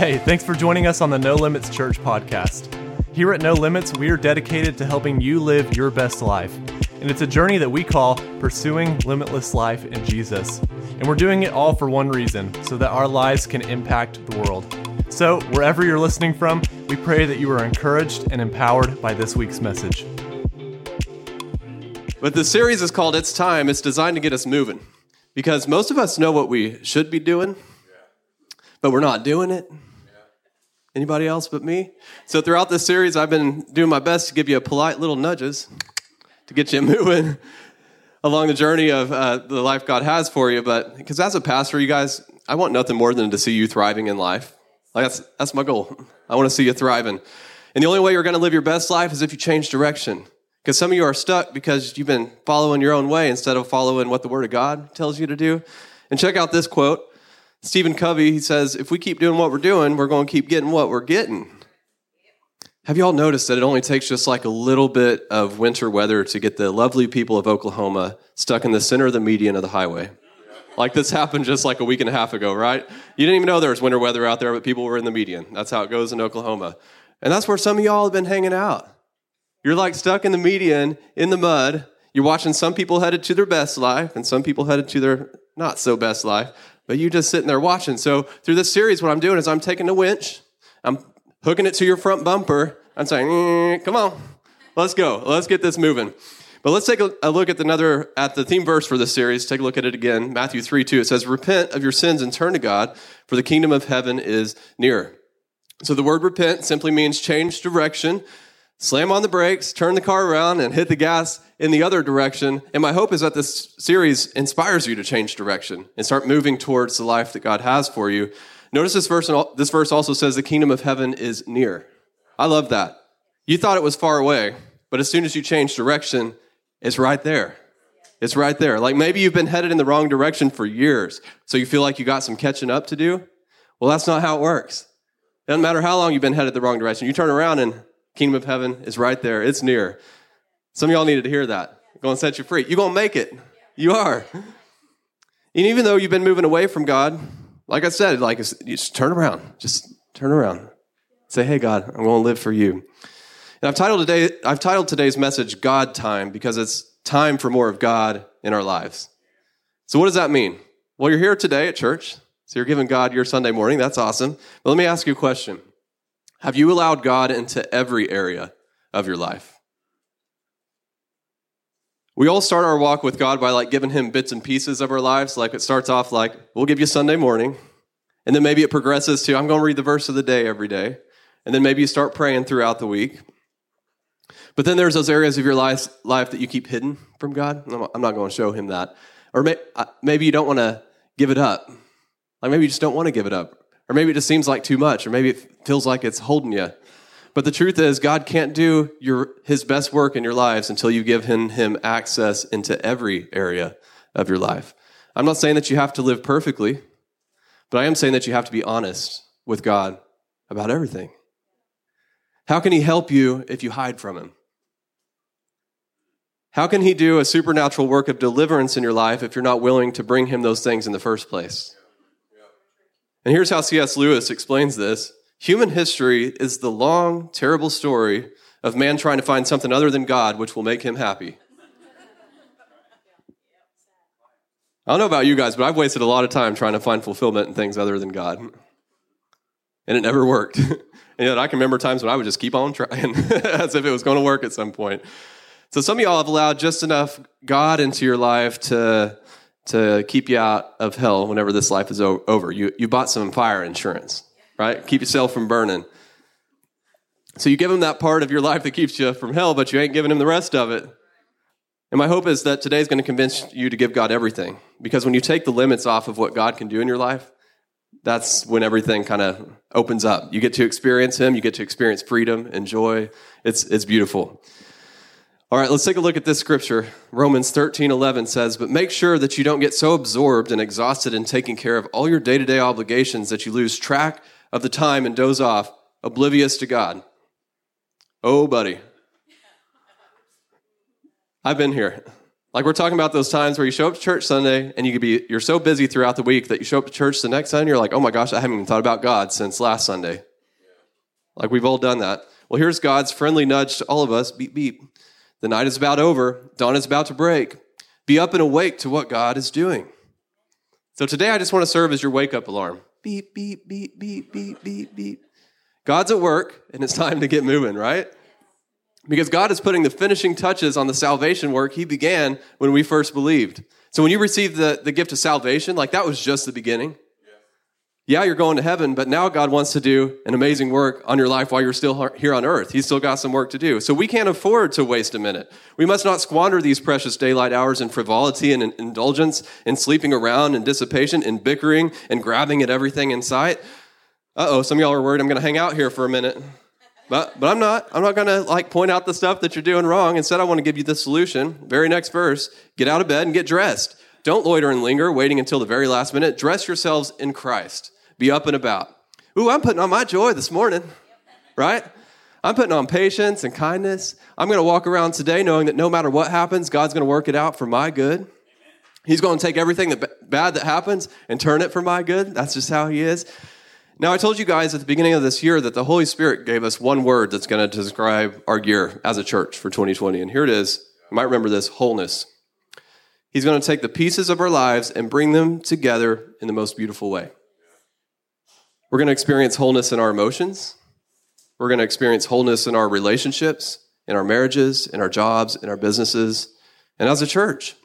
Hey, thanks for joining us on the No Limits Church podcast. Here at No Limits, we are dedicated to helping you live your best life. And it's a journey that we call Pursuing Limitless Life in Jesus. And we're doing it all for one reason so that our lives can impact the world. So, wherever you're listening from, we pray that you are encouraged and empowered by this week's message. But the series is called It's Time. It's designed to get us moving because most of us know what we should be doing, but we're not doing it. Anybody else but me? So throughout this series, I've been doing my best to give you a polite little nudges to get you moving along the journey of uh, the life God has for you. But because as a pastor, you guys, I want nothing more than to see you thriving in life. Like that's that's my goal. I want to see you thriving. And the only way you're going to live your best life is if you change direction. Because some of you are stuck because you've been following your own way instead of following what the Word of God tells you to do. And check out this quote Stephen Covey, he says, if we keep doing what we're doing, we're going to keep getting what we're getting. Have you all noticed that it only takes just like a little bit of winter weather to get the lovely people of Oklahoma stuck in the center of the median of the highway? Like this happened just like a week and a half ago, right? You didn't even know there was winter weather out there, but people were in the median. That's how it goes in Oklahoma. And that's where some of y'all have been hanging out. You're like stuck in the median in the mud. You're watching some people headed to their best life and some people headed to their not so best life but you just sitting there watching. So through this series, what I'm doing is I'm taking a winch, I'm hooking it to your front bumper. I'm saying, mm, come on, let's go, let's get this moving. But let's take a, look at another at the theme verse for this series. Take a look at it again. Matthew 3 2. It says, Repent of your sins and turn to God, for the kingdom of heaven is near. So the word repent simply means change direction slam on the brakes, turn the car around, and hit the gas in the other direction. And my hope is that this series inspires you to change direction and start moving towards the life that God has for you. Notice this verse, this verse also says the kingdom of heaven is near. I love that. You thought it was far away, but as soon as you change direction, it's right there. It's right there. Like maybe you've been headed in the wrong direction for years, so you feel like you got some catching up to do. Well, that's not how it works. It doesn't matter how long you've been headed the wrong direction. You turn around and Kingdom of heaven is right there. It's near. Some of y'all needed to hear that. Going to set you free. You're going to make it. You are. And even though you've been moving away from God, like I said, like just turn around. Just turn around. Say, "Hey God, I'm going to live for you." And I've titled today I've titled today's message God time because it's time for more of God in our lives. So what does that mean? Well, you're here today at church. So you're giving God your Sunday morning. That's awesome. But let me ask you a question. Have you allowed God into every area of your life? We all start our walk with God by like giving him bits and pieces of our lives. Like it starts off like, we'll give you Sunday morning. And then maybe it progresses to, I'm going to read the verse of the day every day. And then maybe you start praying throughout the week. But then there's those areas of your life, life that you keep hidden from God. I'm not going to show him that. Or uh, maybe you don't want to give it up. Like maybe you just don't want to give it up. Or maybe it just seems like too much, or maybe it feels like it's holding you. But the truth is, God can't do your, his best work in your lives until you give him, him access into every area of your life. I'm not saying that you have to live perfectly, but I am saying that you have to be honest with God about everything. How can he help you if you hide from him? How can he do a supernatural work of deliverance in your life if you're not willing to bring him those things in the first place? And here's how C.S. Lewis explains this Human history is the long, terrible story of man trying to find something other than God which will make him happy. I don't know about you guys, but I've wasted a lot of time trying to find fulfillment in things other than God. And it never worked. and yet I can remember times when I would just keep on trying as if it was going to work at some point. So some of y'all have allowed just enough God into your life to to keep you out of hell whenever this life is over. You, you bought some fire insurance, right? Keep yourself from burning. So you give him that part of your life that keeps you from hell, but you ain't giving him the rest of it. And my hope is that today is going to convince you to give God everything. Because when you take the limits off of what God can do in your life, that's when everything kind of opens up. You get to experience Him, you get to experience freedom and joy. It's, it's beautiful. All right, let's take a look at this scripture. Romans 13 11 says, But make sure that you don't get so absorbed and exhausted in taking care of all your day to day obligations that you lose track of the time and doze off, oblivious to God. Oh, buddy. I've been here. Like we're talking about those times where you show up to church Sunday and you could be you're so busy throughout the week that you show up to church the next Sunday, you're like, oh my gosh, I haven't even thought about God since last Sunday. Like we've all done that. Well, here's God's friendly nudge to all of us. Beep beep. The night is about over, dawn is about to break. Be up and awake to what God is doing. So today I just want to serve as your wake up alarm. Beep, beep, beep, beep, beep, beep, beep. God's at work and it's time to get moving, right? Because God is putting the finishing touches on the salvation work He began when we first believed. So when you received the, the gift of salvation, like that was just the beginning. Yeah, you're going to heaven, but now God wants to do an amazing work on your life while you're still here on earth. He's still got some work to do. So we can't afford to waste a minute. We must not squander these precious daylight hours in frivolity and in indulgence, in sleeping around and dissipation, in bickering and grabbing at everything in sight. Uh oh, some of y'all are worried I'm going to hang out here for a minute. But, but I'm not. I'm not going to like point out the stuff that you're doing wrong. Instead, I want to give you the solution. Very next verse get out of bed and get dressed. Don't loiter and linger, waiting until the very last minute. Dress yourselves in Christ. Be up and about. Ooh, I'm putting on my joy this morning, right? I'm putting on patience and kindness. I'm going to walk around today knowing that no matter what happens, God's going to work it out for my good. He's going to take everything that bad that happens and turn it for my good. That's just how He is. Now, I told you guys at the beginning of this year that the Holy Spirit gave us one word that's going to describe our year as a church for 2020. And here it is. You might remember this wholeness. He's going to take the pieces of our lives and bring them together in the most beautiful way. We're going to experience wholeness in our emotions. We're going to experience wholeness in our relationships, in our marriages, in our jobs, in our businesses, and as a church.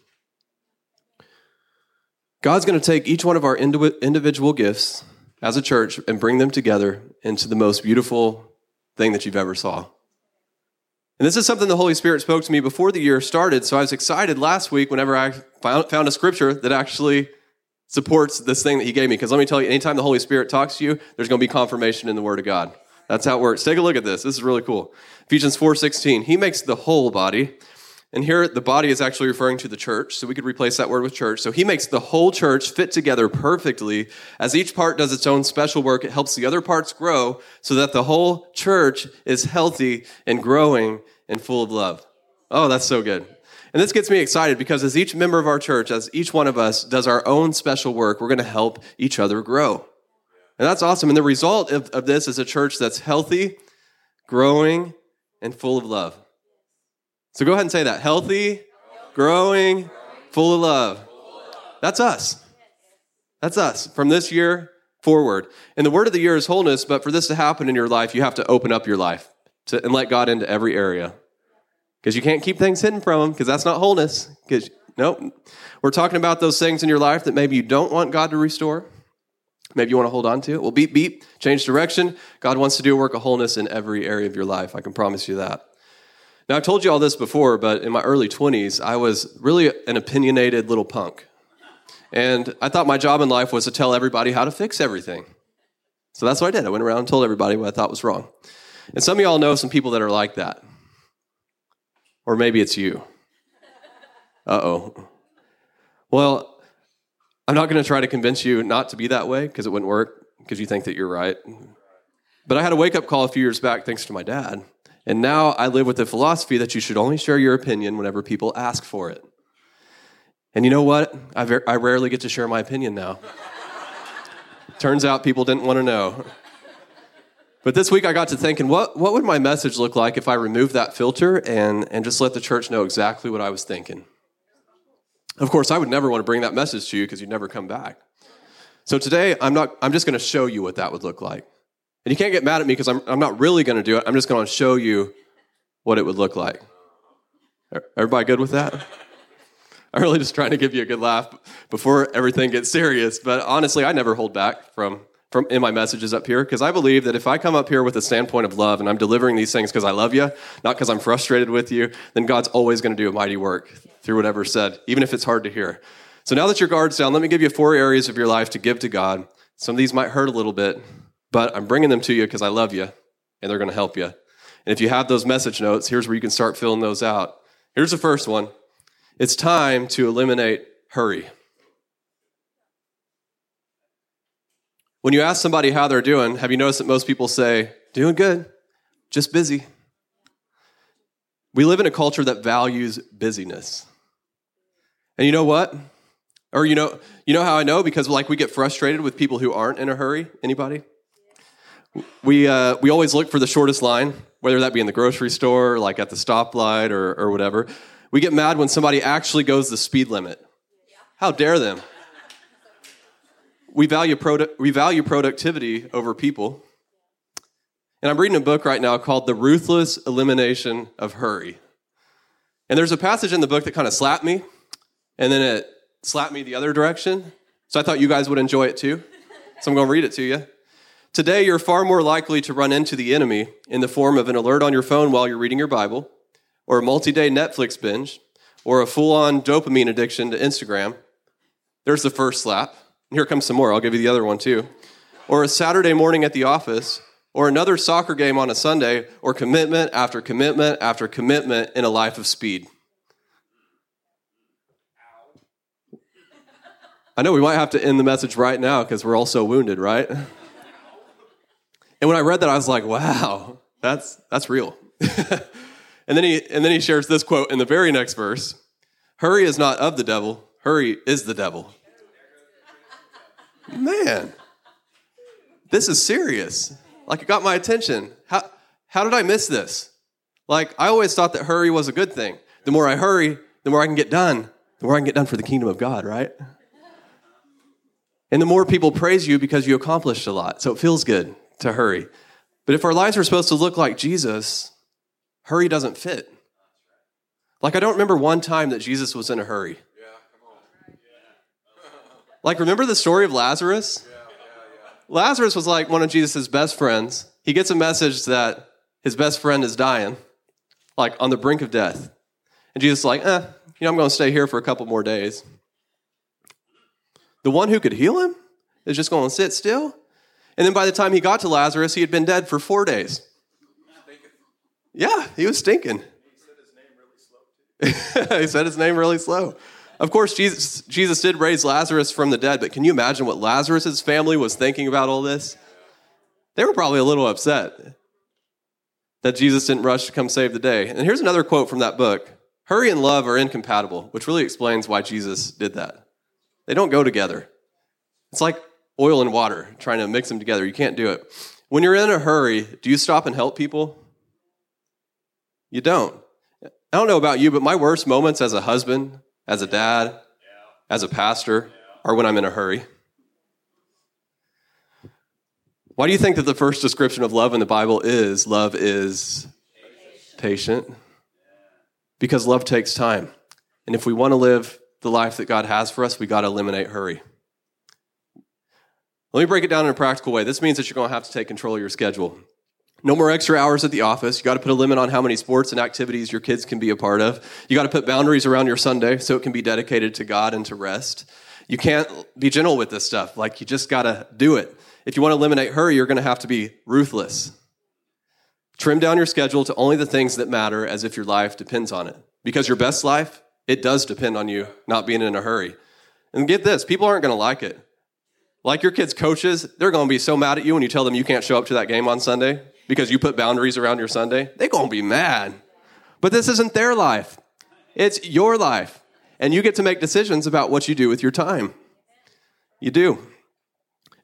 God's going to take each one of our individual gifts as a church and bring them together into the most beautiful thing that you've ever saw. And this is something the Holy Spirit spoke to me before the year started. So I was excited last week whenever I found a scripture that actually supports this thing that He gave me. Because let me tell you, anytime the Holy Spirit talks to you, there's going to be confirmation in the Word of God. That's how it works. Take a look at this. This is really cool. Ephesians 4:16. He makes the whole body and here, the body is actually referring to the church, so we could replace that word with church. So he makes the whole church fit together perfectly. As each part does its own special work, it helps the other parts grow so that the whole church is healthy and growing and full of love. Oh, that's so good. And this gets me excited because as each member of our church, as each one of us does our own special work, we're going to help each other grow. And that's awesome. And the result of, of this is a church that's healthy, growing, and full of love. So go ahead and say that. Healthy, growing, full of love. That's us. That's us from this year forward. And the word of the year is wholeness, but for this to happen in your life, you have to open up your life to, and let God into every area. Because you can't keep things hidden from Him, because that's not wholeness. Because, nope. We're talking about those things in your life that maybe you don't want God to restore. Maybe you want to hold on to it. Well, beep, beep, change direction. God wants to do a work of wholeness in every area of your life. I can promise you that. Now, I've told you all this before, but in my early 20s, I was really an opinionated little punk. And I thought my job in life was to tell everybody how to fix everything. So that's what I did. I went around and told everybody what I thought was wrong. And some of y'all know some people that are like that. Or maybe it's you. Uh oh. Well, I'm not going to try to convince you not to be that way because it wouldn't work because you think that you're right. But I had a wake up call a few years back thanks to my dad. And now I live with the philosophy that you should only share your opinion whenever people ask for it. And you know what? I, ver- I rarely get to share my opinion now. Turns out people didn't want to know. But this week I got to thinking, what, what would my message look like if I removed that filter and, and just let the church know exactly what I was thinking? Of course, I would never want to bring that message to you because you'd never come back. So today, I'm, not, I'm just going to show you what that would look like. And you can't get mad at me because I'm, I'm not really going to do it. I'm just going to show you what it would look like. Everybody good with that? I'm really just trying to give you a good laugh before everything gets serious. But honestly, I never hold back from, from in my messages up here because I believe that if I come up here with a standpoint of love and I'm delivering these things because I love you, not because I'm frustrated with you, then God's always going to do a mighty work through whatever's said, even if it's hard to hear. So now that your guard's down, let me give you four areas of your life to give to God. Some of these might hurt a little bit, but I'm bringing them to you because I love you and they're going to help you. And if you have those message notes, here's where you can start filling those out. Here's the first one it's time to eliminate hurry. When you ask somebody how they're doing, have you noticed that most people say, doing good, just busy? We live in a culture that values busyness. And you know what? Or you know, you know how I know? Because like we get frustrated with people who aren't in a hurry. Anybody? We uh, we always look for the shortest line, whether that be in the grocery store, like at the stoplight, or or whatever. We get mad when somebody actually goes the speed limit. How dare them? We value, produ- we value productivity over people. And I'm reading a book right now called The Ruthless Elimination of Hurry. And there's a passage in the book that kind of slapped me, and then it slapped me the other direction. So I thought you guys would enjoy it too. So I'm going to read it to you. Today, you're far more likely to run into the enemy in the form of an alert on your phone while you're reading your Bible, or a multi day Netflix binge, or a full on dopamine addiction to Instagram. There's the first slap. Here comes some more. I'll give you the other one too. Or a Saturday morning at the office, or another soccer game on a Sunday, or commitment after commitment after commitment in a life of speed. I know we might have to end the message right now because we're all so wounded, right? And when I read that, I was like, wow, that's, that's real. and, then he, and then he shares this quote in the very next verse Hurry is not of the devil, hurry is the devil. Man, this is serious. Like, it got my attention. How, how did I miss this? Like, I always thought that hurry was a good thing. The more I hurry, the more I can get done. The more I can get done for the kingdom of God, right? And the more people praise you because you accomplished a lot. So it feels good to hurry. But if our lives are supposed to look like Jesus, hurry doesn't fit. Like, I don't remember one time that Jesus was in a hurry. Like, remember the story of Lazarus? Lazarus was like one of Jesus' best friends. He gets a message that his best friend is dying, like on the brink of death. And Jesus is like, eh, you know, I'm going to stay here for a couple more days. The one who could heal him is just going to sit still. And then by the time he got to Lazarus, he had been dead for four days. Yeah, he was stinking. He said his name really slow. he said his name really slow. Of course, Jesus, Jesus did raise Lazarus from the dead, but can you imagine what Lazarus' family was thinking about all this? They were probably a little upset that Jesus didn't rush to come save the day. And here's another quote from that book Hurry and love are incompatible, which really explains why Jesus did that. They don't go together. It's like oil and water, trying to mix them together. You can't do it. When you're in a hurry, do you stop and help people? You don't. I don't know about you, but my worst moments as a husband, as a dad, as a pastor, or when I'm in a hurry. Why do you think that the first description of love in the Bible is love is patient? Because love takes time. And if we want to live the life that God has for us, we got to eliminate hurry. Let me break it down in a practical way. This means that you're going to have to take control of your schedule. No more extra hours at the office. You got to put a limit on how many sports and activities your kids can be a part of. You got to put boundaries around your Sunday so it can be dedicated to God and to rest. You can't be gentle with this stuff. Like, you just got to do it. If you want to eliminate hurry, you're going to have to be ruthless. Trim down your schedule to only the things that matter as if your life depends on it. Because your best life, it does depend on you not being in a hurry. And get this people aren't going to like it. Like your kids' coaches, they're going to be so mad at you when you tell them you can't show up to that game on Sunday because you put boundaries around your Sunday. They're going to be mad. But this isn't their life, it's your life. And you get to make decisions about what you do with your time. You do.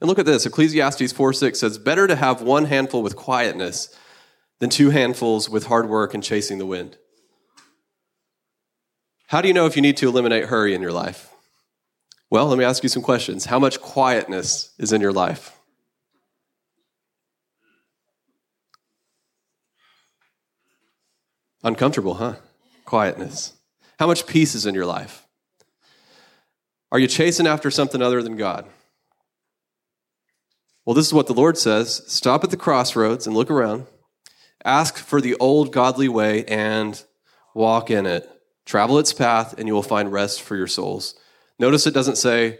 And look at this Ecclesiastes 4 6 says, Better to have one handful with quietness than two handfuls with hard work and chasing the wind. How do you know if you need to eliminate hurry in your life? Well, let me ask you some questions. How much quietness is in your life? Uncomfortable, huh? Quietness. How much peace is in your life? Are you chasing after something other than God? Well, this is what the Lord says stop at the crossroads and look around. Ask for the old godly way and walk in it. Travel its path, and you will find rest for your souls. Notice it doesn't say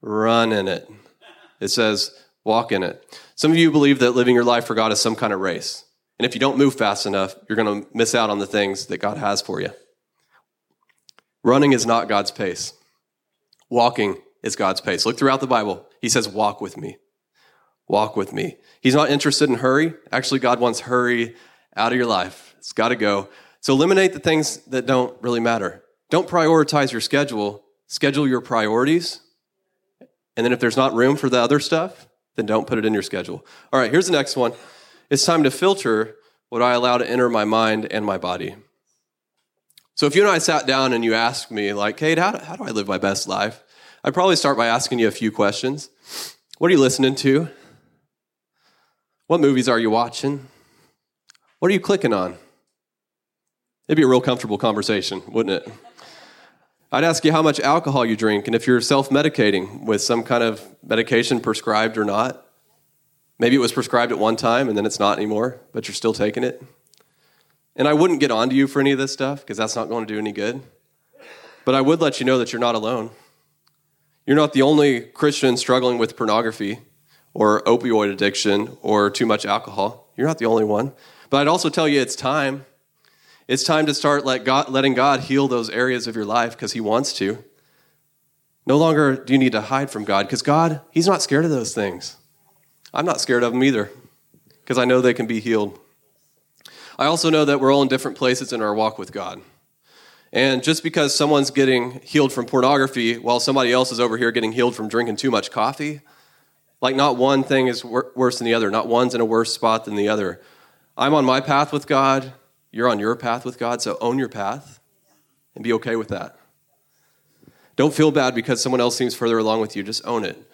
run in it, it says walk in it. Some of you believe that living your life for God is some kind of race. And if you don't move fast enough, you're going to miss out on the things that God has for you. Running is not God's pace. Walking is God's pace. Look throughout the Bible. He says, Walk with me. Walk with me. He's not interested in hurry. Actually, God wants hurry out of your life. It's got to go. So eliminate the things that don't really matter. Don't prioritize your schedule, schedule your priorities. And then if there's not room for the other stuff, then don't put it in your schedule. All right, here's the next one. It's time to filter what I allow to enter my mind and my body. So if you and I sat down and you asked me, like, Cade, how, how do I live my best life? I'd probably start by asking you a few questions. What are you listening to? What movies are you watching? What are you clicking on? It'd be a real comfortable conversation, wouldn't it? I'd ask you how much alcohol you drink and if you're self medicating with some kind of medication prescribed or not. Maybe it was prescribed at one time and then it's not anymore, but you're still taking it. And I wouldn't get onto you for any of this stuff because that's not going to do any good. But I would let you know that you're not alone. You're not the only Christian struggling with pornography or opioid addiction or too much alcohol. You're not the only one. But I'd also tell you it's time. It's time to start let God, letting God heal those areas of your life because He wants to. No longer do you need to hide from God because God, He's not scared of those things. I'm not scared of them either because I know they can be healed. I also know that we're all in different places in our walk with God. And just because someone's getting healed from pornography while somebody else is over here getting healed from drinking too much coffee, like not one thing is wor- worse than the other, not one's in a worse spot than the other. I'm on my path with God, you're on your path with God, so own your path and be okay with that. Don't feel bad because someone else seems further along with you, just own it.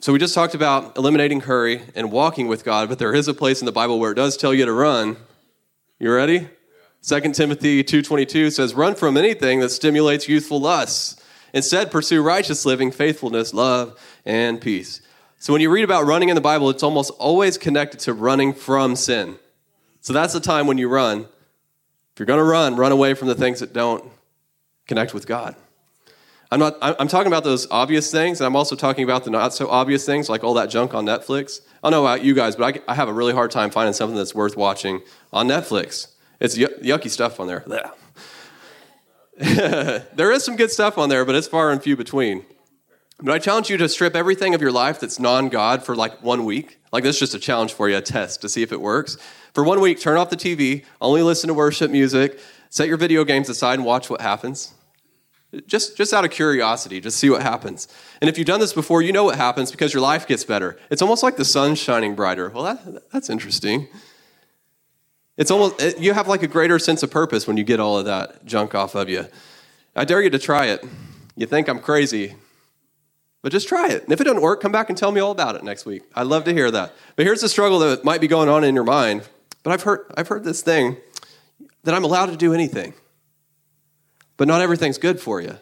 So we just talked about eliminating hurry and walking with God, but there is a place in the Bible where it does tell you to run. You ready? 2 Timothy 2:22 says, "Run from anything that stimulates youthful lusts. Instead, pursue righteous living, faithfulness, love, and peace." So when you read about running in the Bible, it's almost always connected to running from sin. So that's the time when you run. If you're going to run, run away from the things that don't connect with God. I'm not I'm talking about those obvious things, and I'm also talking about the not so obvious things, like all that junk on Netflix. I don't know about you guys, but I, I have a really hard time finding something that's worth watching on Netflix. It's yucky stuff on there. there is some good stuff on there, but it's far and few between. But I challenge you to strip everything of your life that's non God for like one week. Like, this is just a challenge for you, a test to see if it works. For one week, turn off the TV, only listen to worship music, set your video games aside and watch what happens. Just, just out of curiosity, just see what happens. And if you've done this before, you know what happens because your life gets better. It's almost like the sun shining brighter. Well, that, that's interesting. It's almost, you have like a greater sense of purpose when you get all of that junk off of you. I dare you to try it. You think I'm crazy, but just try it. And if it doesn't work, come back and tell me all about it next week. I'd love to hear that. But here's the struggle that might be going on in your mind. But I've heard, I've heard this thing that I'm allowed to do anything, but not everything's good for you.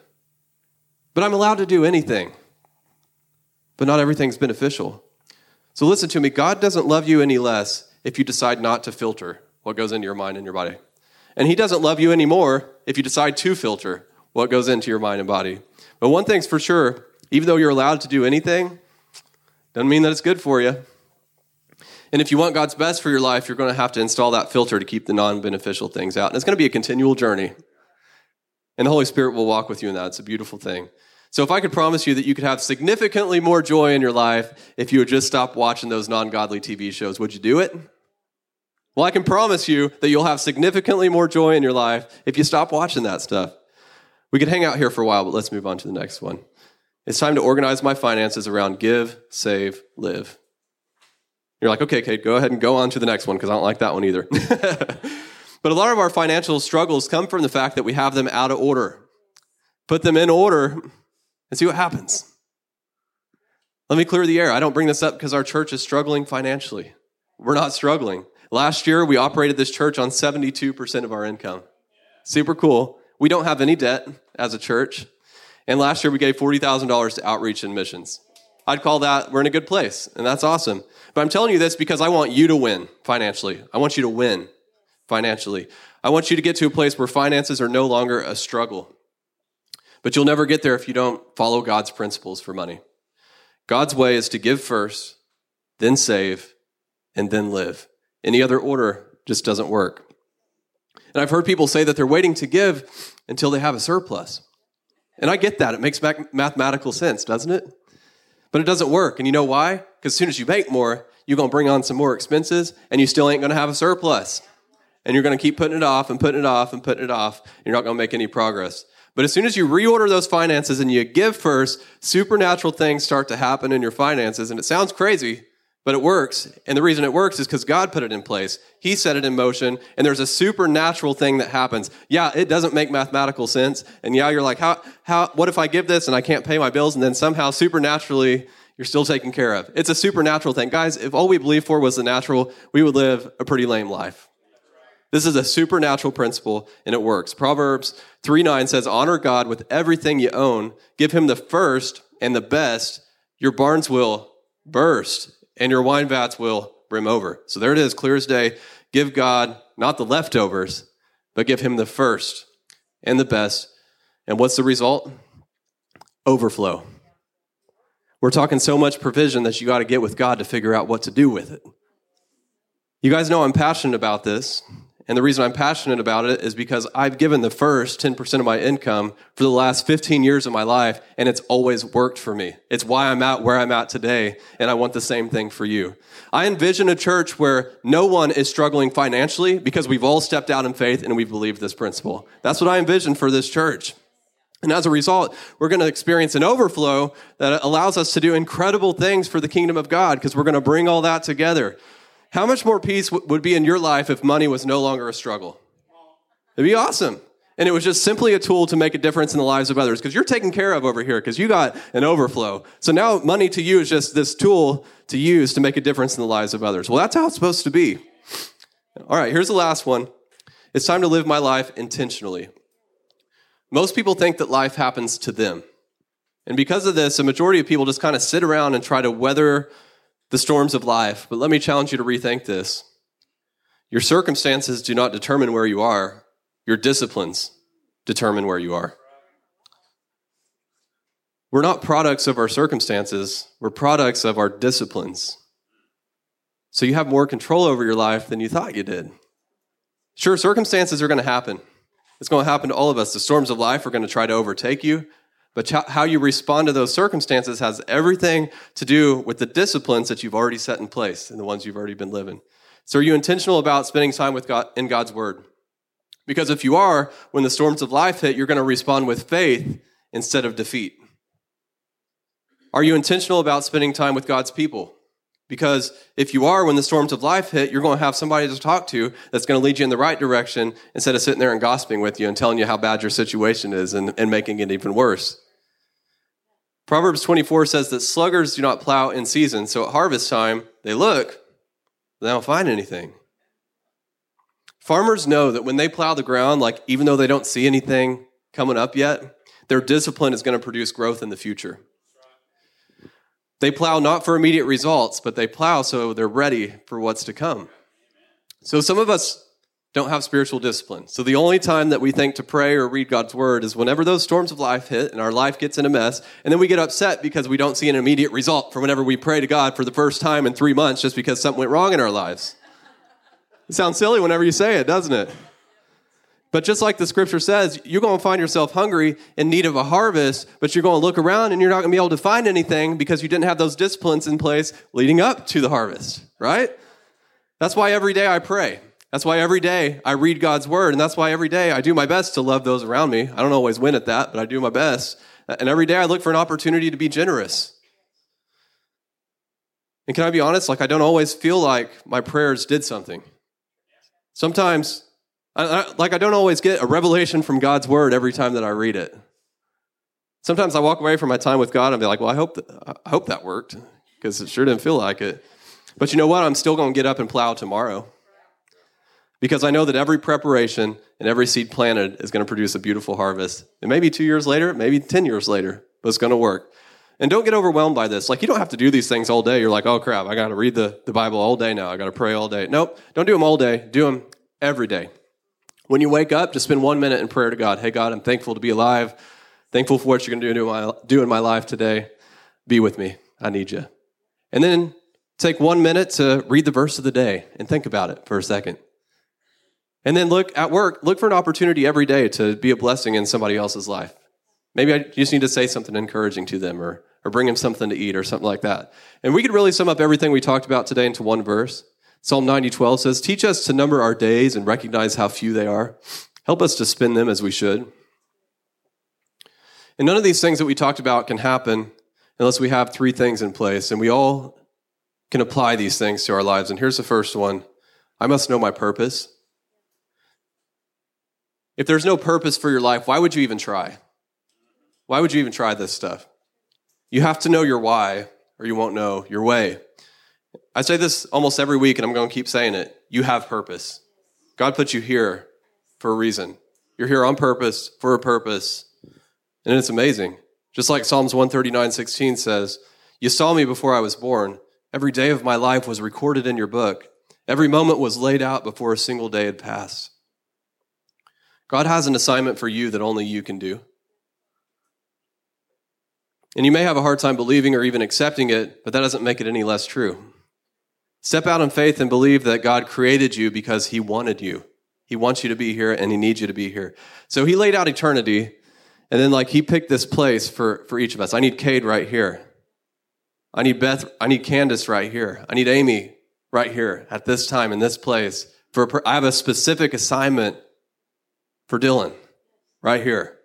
But I'm allowed to do anything, but not everything's beneficial. So listen to me God doesn't love you any less if you decide not to filter what goes into your mind and your body. And He doesn't love you anymore if you decide to filter what goes into your mind and body. But one thing's for sure even though you're allowed to do anything, doesn't mean that it's good for you. And if you want God's best for your life, you're going to have to install that filter to keep the non beneficial things out. And it's going to be a continual journey. And the Holy Spirit will walk with you in that. It's a beautiful thing. So, if I could promise you that you could have significantly more joy in your life if you would just stop watching those non godly TV shows, would you do it? Well, I can promise you that you'll have significantly more joy in your life if you stop watching that stuff. We could hang out here for a while, but let's move on to the next one. It's time to organize my finances around give, save, live. You're like, okay, Cade, go ahead and go on to the next one because I don't like that one either. but a lot of our financial struggles come from the fact that we have them out of order. Put them in order and see what happens. Let me clear the air. I don't bring this up because our church is struggling financially. We're not struggling. Last year, we operated this church on 72% of our income. Super cool. We don't have any debt as a church. And last year, we gave $40,000 to outreach and missions. I'd call that, we're in a good place, and that's awesome. But I'm telling you this because I want you to win financially. I want you to win financially. I want you to get to a place where finances are no longer a struggle. But you'll never get there if you don't follow God's principles for money. God's way is to give first, then save, and then live. Any other order just doesn't work. And I've heard people say that they're waiting to give until they have a surplus. And I get that. It makes mathematical sense, doesn't it? But it doesn't work. And you know why? Because as soon as you make more, you're going to bring on some more expenses and you still ain't going to have a surplus. And you're going to keep putting it off and putting it off and putting it off. And you're not going to make any progress. But as soon as you reorder those finances and you give first, supernatural things start to happen in your finances. And it sounds crazy, but it works. And the reason it works is because God put it in place. He set it in motion, and there's a supernatural thing that happens. Yeah, it doesn't make mathematical sense. And yeah, you're like, how, how, what if I give this and I can't pay my bills? And then somehow supernaturally, you're still taken care of. It's a supernatural thing. Guys, if all we believed for was the natural, we would live a pretty lame life. This is a supernatural principle and it works. Proverbs 3 9 says, Honor God with everything you own, give him the first and the best. Your barns will burst and your wine vats will brim over. So there it is, clear as day. Give God not the leftovers, but give him the first and the best. And what's the result? Overflow. We're talking so much provision that you got to get with God to figure out what to do with it. You guys know I'm passionate about this. And the reason I'm passionate about it is because I've given the first 10% of my income for the last 15 years of my life, and it's always worked for me. It's why I'm at where I'm at today, and I want the same thing for you. I envision a church where no one is struggling financially because we've all stepped out in faith and we've believed this principle. That's what I envision for this church. And as a result, we're going to experience an overflow that allows us to do incredible things for the kingdom of God because we're going to bring all that together. How much more peace would be in your life if money was no longer a struggle? It'd be awesome. And it was just simply a tool to make a difference in the lives of others because you're taken care of over here because you got an overflow. So now money to you is just this tool to use to make a difference in the lives of others. Well, that's how it's supposed to be. All right, here's the last one. It's time to live my life intentionally. Most people think that life happens to them. And because of this, a majority of people just kind of sit around and try to weather the storms of life. But let me challenge you to rethink this. Your circumstances do not determine where you are, your disciplines determine where you are. We're not products of our circumstances, we're products of our disciplines. So you have more control over your life than you thought you did. Sure, circumstances are going to happen. It's going to happen to all of us. The storms of life are going to try to overtake you. But how you respond to those circumstances has everything to do with the disciplines that you've already set in place and the ones you've already been living. So are you intentional about spending time with God in God's word? Because if you are, when the storms of life hit, you're going to respond with faith instead of defeat. Are you intentional about spending time with God's people? Because if you are, when the storms of life hit, you're going to have somebody to talk to that's going to lead you in the right direction instead of sitting there and gossiping with you and telling you how bad your situation is and, and making it even worse. Proverbs 24 says that sluggards do not plow in season, so at harvest time, they look, they don't find anything. Farmers know that when they plow the ground, like even though they don't see anything coming up yet, their discipline is going to produce growth in the future. They plow not for immediate results, but they plow so they're ready for what's to come. So some of us don't have spiritual discipline. So the only time that we think to pray or read God's word is whenever those storms of life hit and our life gets in a mess, and then we get upset because we don't see an immediate result from whenever we pray to God for the first time in three months just because something went wrong in our lives. It sounds silly whenever you say it, doesn't it? But just like the scripture says, you're going to find yourself hungry in need of a harvest, but you're going to look around and you're not going to be able to find anything because you didn't have those disciplines in place leading up to the harvest, right? That's why every day I pray. That's why every day I read God's word, and that's why every day I do my best to love those around me. I don't always win at that, but I do my best. And every day I look for an opportunity to be generous. And can I be honest? Like, I don't always feel like my prayers did something. Sometimes, I, I, like, I don't always get a revelation from God's word every time that I read it. Sometimes I walk away from my time with God and be like, well, I hope I hope that worked because it sure didn't feel like it. But you know what? I'm still going to get up and plow tomorrow because I know that every preparation and every seed planted is going to produce a beautiful harvest. And maybe two years later, maybe 10 years later, but it's going to work. And don't get overwhelmed by this. Like, you don't have to do these things all day. You're like, oh crap, I got to read the, the Bible all day now. I got to pray all day. Nope, don't do them all day. Do them every day. When you wake up, just spend one minute in prayer to God. Hey, God, I'm thankful to be alive. Thankful for what you're going to do in my life today. Be with me. I need you. And then take one minute to read the verse of the day and think about it for a second. And then look at work, look for an opportunity every day to be a blessing in somebody else's life. Maybe I just need to say something encouraging to them or, or bring them something to eat or something like that. And we could really sum up everything we talked about today into one verse. Psalm 90, 12 says, Teach us to number our days and recognize how few they are. Help us to spend them as we should. And none of these things that we talked about can happen unless we have three things in place. And we all can apply these things to our lives. And here's the first one I must know my purpose. If there's no purpose for your life, why would you even try? Why would you even try this stuff? You have to know your why, or you won't know your way. I say this almost every week, and I'm going to keep saying it. You have purpose. God put you here for a reason. You're here on purpose, for a purpose, and it's amazing. Just like Psalms 139 16 says, You saw me before I was born. Every day of my life was recorded in your book. Every moment was laid out before a single day had passed. God has an assignment for you that only you can do. And you may have a hard time believing or even accepting it, but that doesn't make it any less true. Step out in faith and believe that God created you because He wanted you. He wants you to be here and He needs you to be here. So He laid out eternity, and then like He picked this place for, for each of us. I need Cade right here. I need Beth, I need Candace right here. I need Amy right here at this time in this place. For I have a specific assignment for Dylan right here.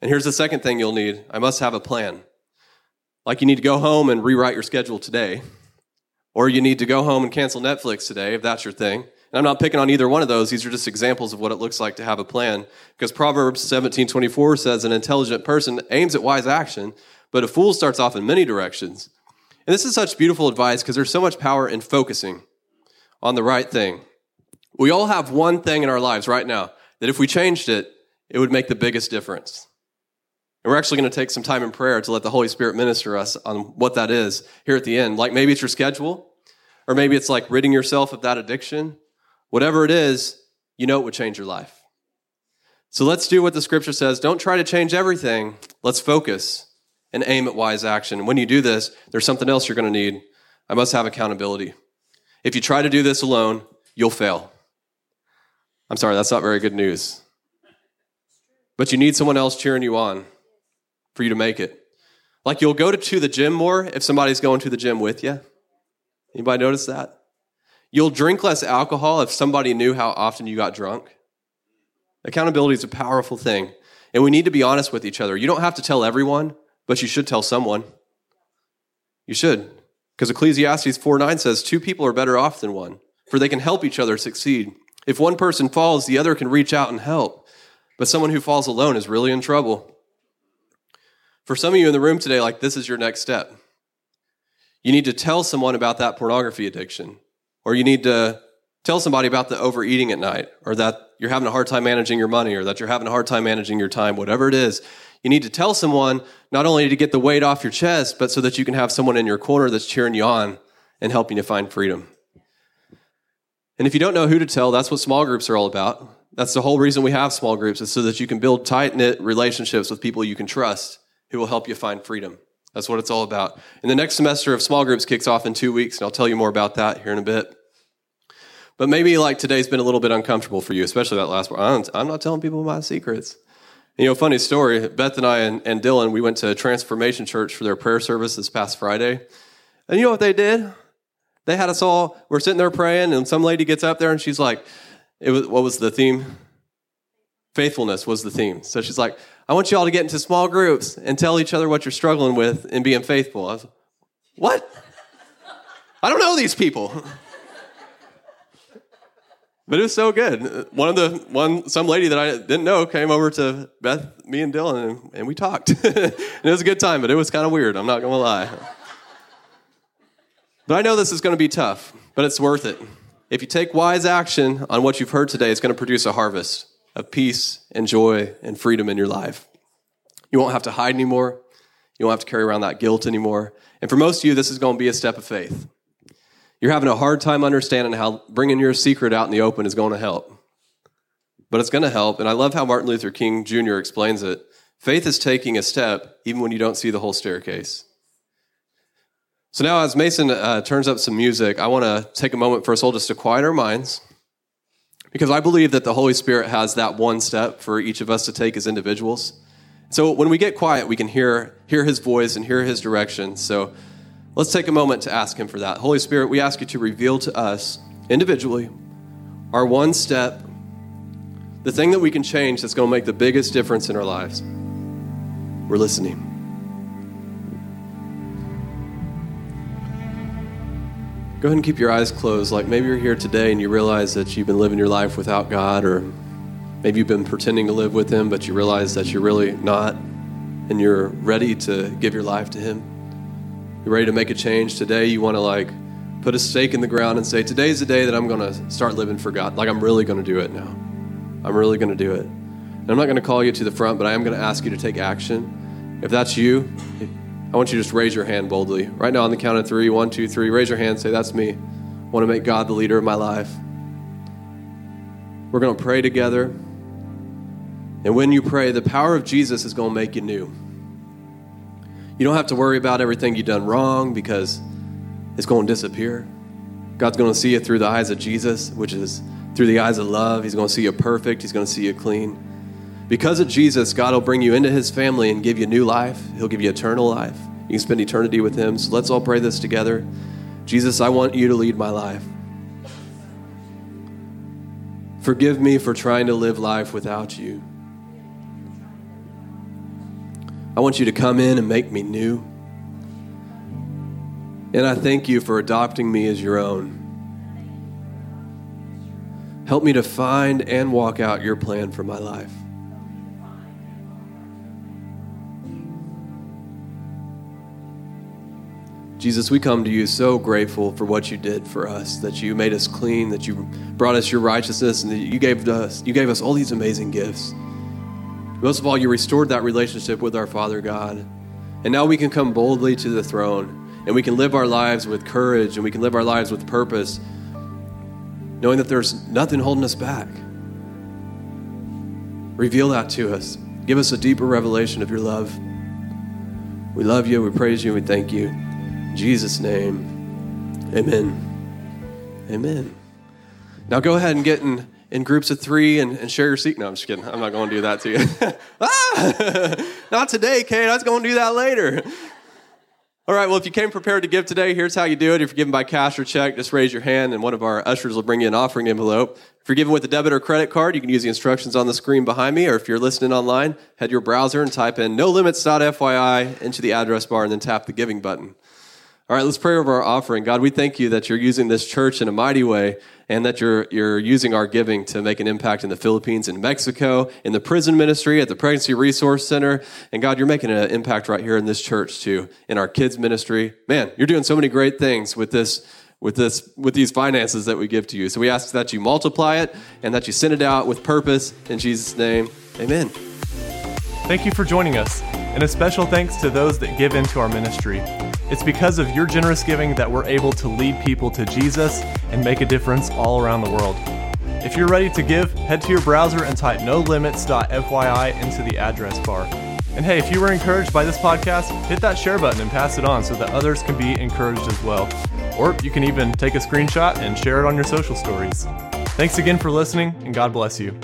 And here's the second thing you'll need I must have a plan. Like you need to go home and rewrite your schedule today, or you need to go home and cancel Netflix today if that's your thing. And I'm not picking on either one of those. These are just examples of what it looks like to have a plan. Because Proverbs 17:24 says an intelligent person aims at wise action, but a fool starts off in many directions. And this is such beautiful advice because there's so much power in focusing on the right thing. We all have one thing in our lives right now that if we changed it, it would make the biggest difference. And we're actually going to take some time in prayer to let the Holy Spirit minister us on what that is here at the end. Like maybe it's your schedule, or maybe it's like ridding yourself of that addiction. Whatever it is, you know it would change your life. So let's do what the scripture says. Don't try to change everything. Let's focus and aim at wise action. When you do this, there's something else you're going to need. I must have accountability. If you try to do this alone, you'll fail. I'm sorry, that's not very good news. But you need someone else cheering you on for you to make it. Like you'll go to, to the gym more if somebody's going to the gym with you. Anybody notice that? You'll drink less alcohol if somebody knew how often you got drunk. Accountability is a powerful thing. And we need to be honest with each other. You don't have to tell everyone, but you should tell someone. You should. Because Ecclesiastes 4 9 says, Two people are better off than one, for they can help each other succeed. If one person falls, the other can reach out and help. But someone who falls alone is really in trouble. For some of you in the room today, like this is your next step. You need to tell someone about that pornography addiction, or you need to tell somebody about the overeating at night, or that you're having a hard time managing your money, or that you're having a hard time managing your time, whatever it is. You need to tell someone not only to get the weight off your chest, but so that you can have someone in your corner that's cheering you on and helping you find freedom. And if you don't know who to tell, that's what small groups are all about. That's the whole reason we have small groups, is so that you can build tight knit relationships with people you can trust who will help you find freedom. That's what it's all about. And the next semester of small groups kicks off in two weeks, and I'll tell you more about that here in a bit. But maybe like today's been a little bit uncomfortable for you, especially that last part. I'm not telling people my secrets. You know, funny story. Beth and I and, and Dylan, we went to Transformation Church for their prayer service this past Friday. And you know what they did? They had us all, we're sitting there praying, and some lady gets up there and she's like, it was, what was the theme? Faithfulness was the theme. So she's like, I want you all to get into small groups and tell each other what you're struggling with and being faithful. I was, what? I don't know these people. But it was so good. One of the one some lady that I didn't know came over to Beth, me and Dylan, and, and we talked. and it was a good time, but it was kind of weird. I'm not gonna lie. But I know this is going to be tough, but it's worth it. If you take wise action on what you've heard today, it's going to produce a harvest of peace and joy and freedom in your life. You won't have to hide anymore. You won't have to carry around that guilt anymore. And for most of you, this is going to be a step of faith. You're having a hard time understanding how bringing your secret out in the open is going to help. But it's going to help. And I love how Martin Luther King Jr. explains it. Faith is taking a step even when you don't see the whole staircase. So now, as Mason uh, turns up some music, I want to take a moment first of all just to quiet our minds because I believe that the Holy Spirit has that one step for each of us to take as individuals. So when we get quiet, we can hear, hear His voice and hear His direction. So let's take a moment to ask Him for that. Holy Spirit, we ask you to reveal to us individually our one step, the thing that we can change that's going to make the biggest difference in our lives. We're listening. Go ahead and keep your eyes closed. Like maybe you're here today and you realize that you've been living your life without God, or maybe you've been pretending to live with Him, but you realize that you're really not, and you're ready to give your life to Him. You're ready to make a change today. You want to like put a stake in the ground and say, Today's the day that I'm going to start living for God. Like I'm really going to do it now. I'm really going to do it. And I'm not going to call you to the front, but I am going to ask you to take action. If that's you, I want you to just raise your hand boldly. Right now, on the count of three one, two, three, raise your hand, say, That's me. I want to make God the leader of my life. We're going to pray together. And when you pray, the power of Jesus is going to make you new. You don't have to worry about everything you've done wrong because it's going to disappear. God's going to see you through the eyes of Jesus, which is through the eyes of love. He's going to see you perfect, He's going to see you clean. Because of Jesus, God will bring you into his family and give you new life. He'll give you eternal life. You can spend eternity with him. So let's all pray this together. Jesus, I want you to lead my life. Forgive me for trying to live life without you. I want you to come in and make me new. And I thank you for adopting me as your own. Help me to find and walk out your plan for my life. Jesus, we come to you so grateful for what you did for us, that you made us clean, that you brought us your righteousness, and that you gave us you gave us all these amazing gifts. Most of all, you restored that relationship with our Father God. And now we can come boldly to the throne, and we can live our lives with courage, and we can live our lives with purpose, knowing that there's nothing holding us back. Reveal that to us. Give us a deeper revelation of your love. We love you, we praise you, we thank you. In Jesus' name, amen. Amen. Now go ahead and get in, in groups of three and, and share your seat. No, I'm just kidding. I'm not going to do that to you. ah! Not today, Cade. I was going to do that later. All right, well, if you came prepared to give today, here's how you do it. If you're giving by cash or check, just raise your hand and one of our ushers will bring you an offering envelope. If you're giving with a debit or credit card, you can use the instructions on the screen behind me, or if you're listening online, head to your browser and type in nolimits.fyi into the address bar and then tap the giving button. All right, let's pray over our offering. God, we thank you that you're using this church in a mighty way and that you're, you're using our giving to make an impact in the Philippines, in Mexico, in the prison ministry, at the Pregnancy Resource Center. And God, you're making an impact right here in this church too, in our kids' ministry. Man, you're doing so many great things with this. With this, with these finances that we give to you. So we ask that you multiply it and that you send it out with purpose. In Jesus' name, amen. Thank you for joining us, and a special thanks to those that give into our ministry. It's because of your generous giving that we're able to lead people to Jesus and make a difference all around the world. If you're ready to give, head to your browser and type nolimits.fyi into the address bar. And hey, if you were encouraged by this podcast, hit that share button and pass it on so that others can be encouraged as well. Or you can even take a screenshot and share it on your social stories. Thanks again for listening, and God bless you.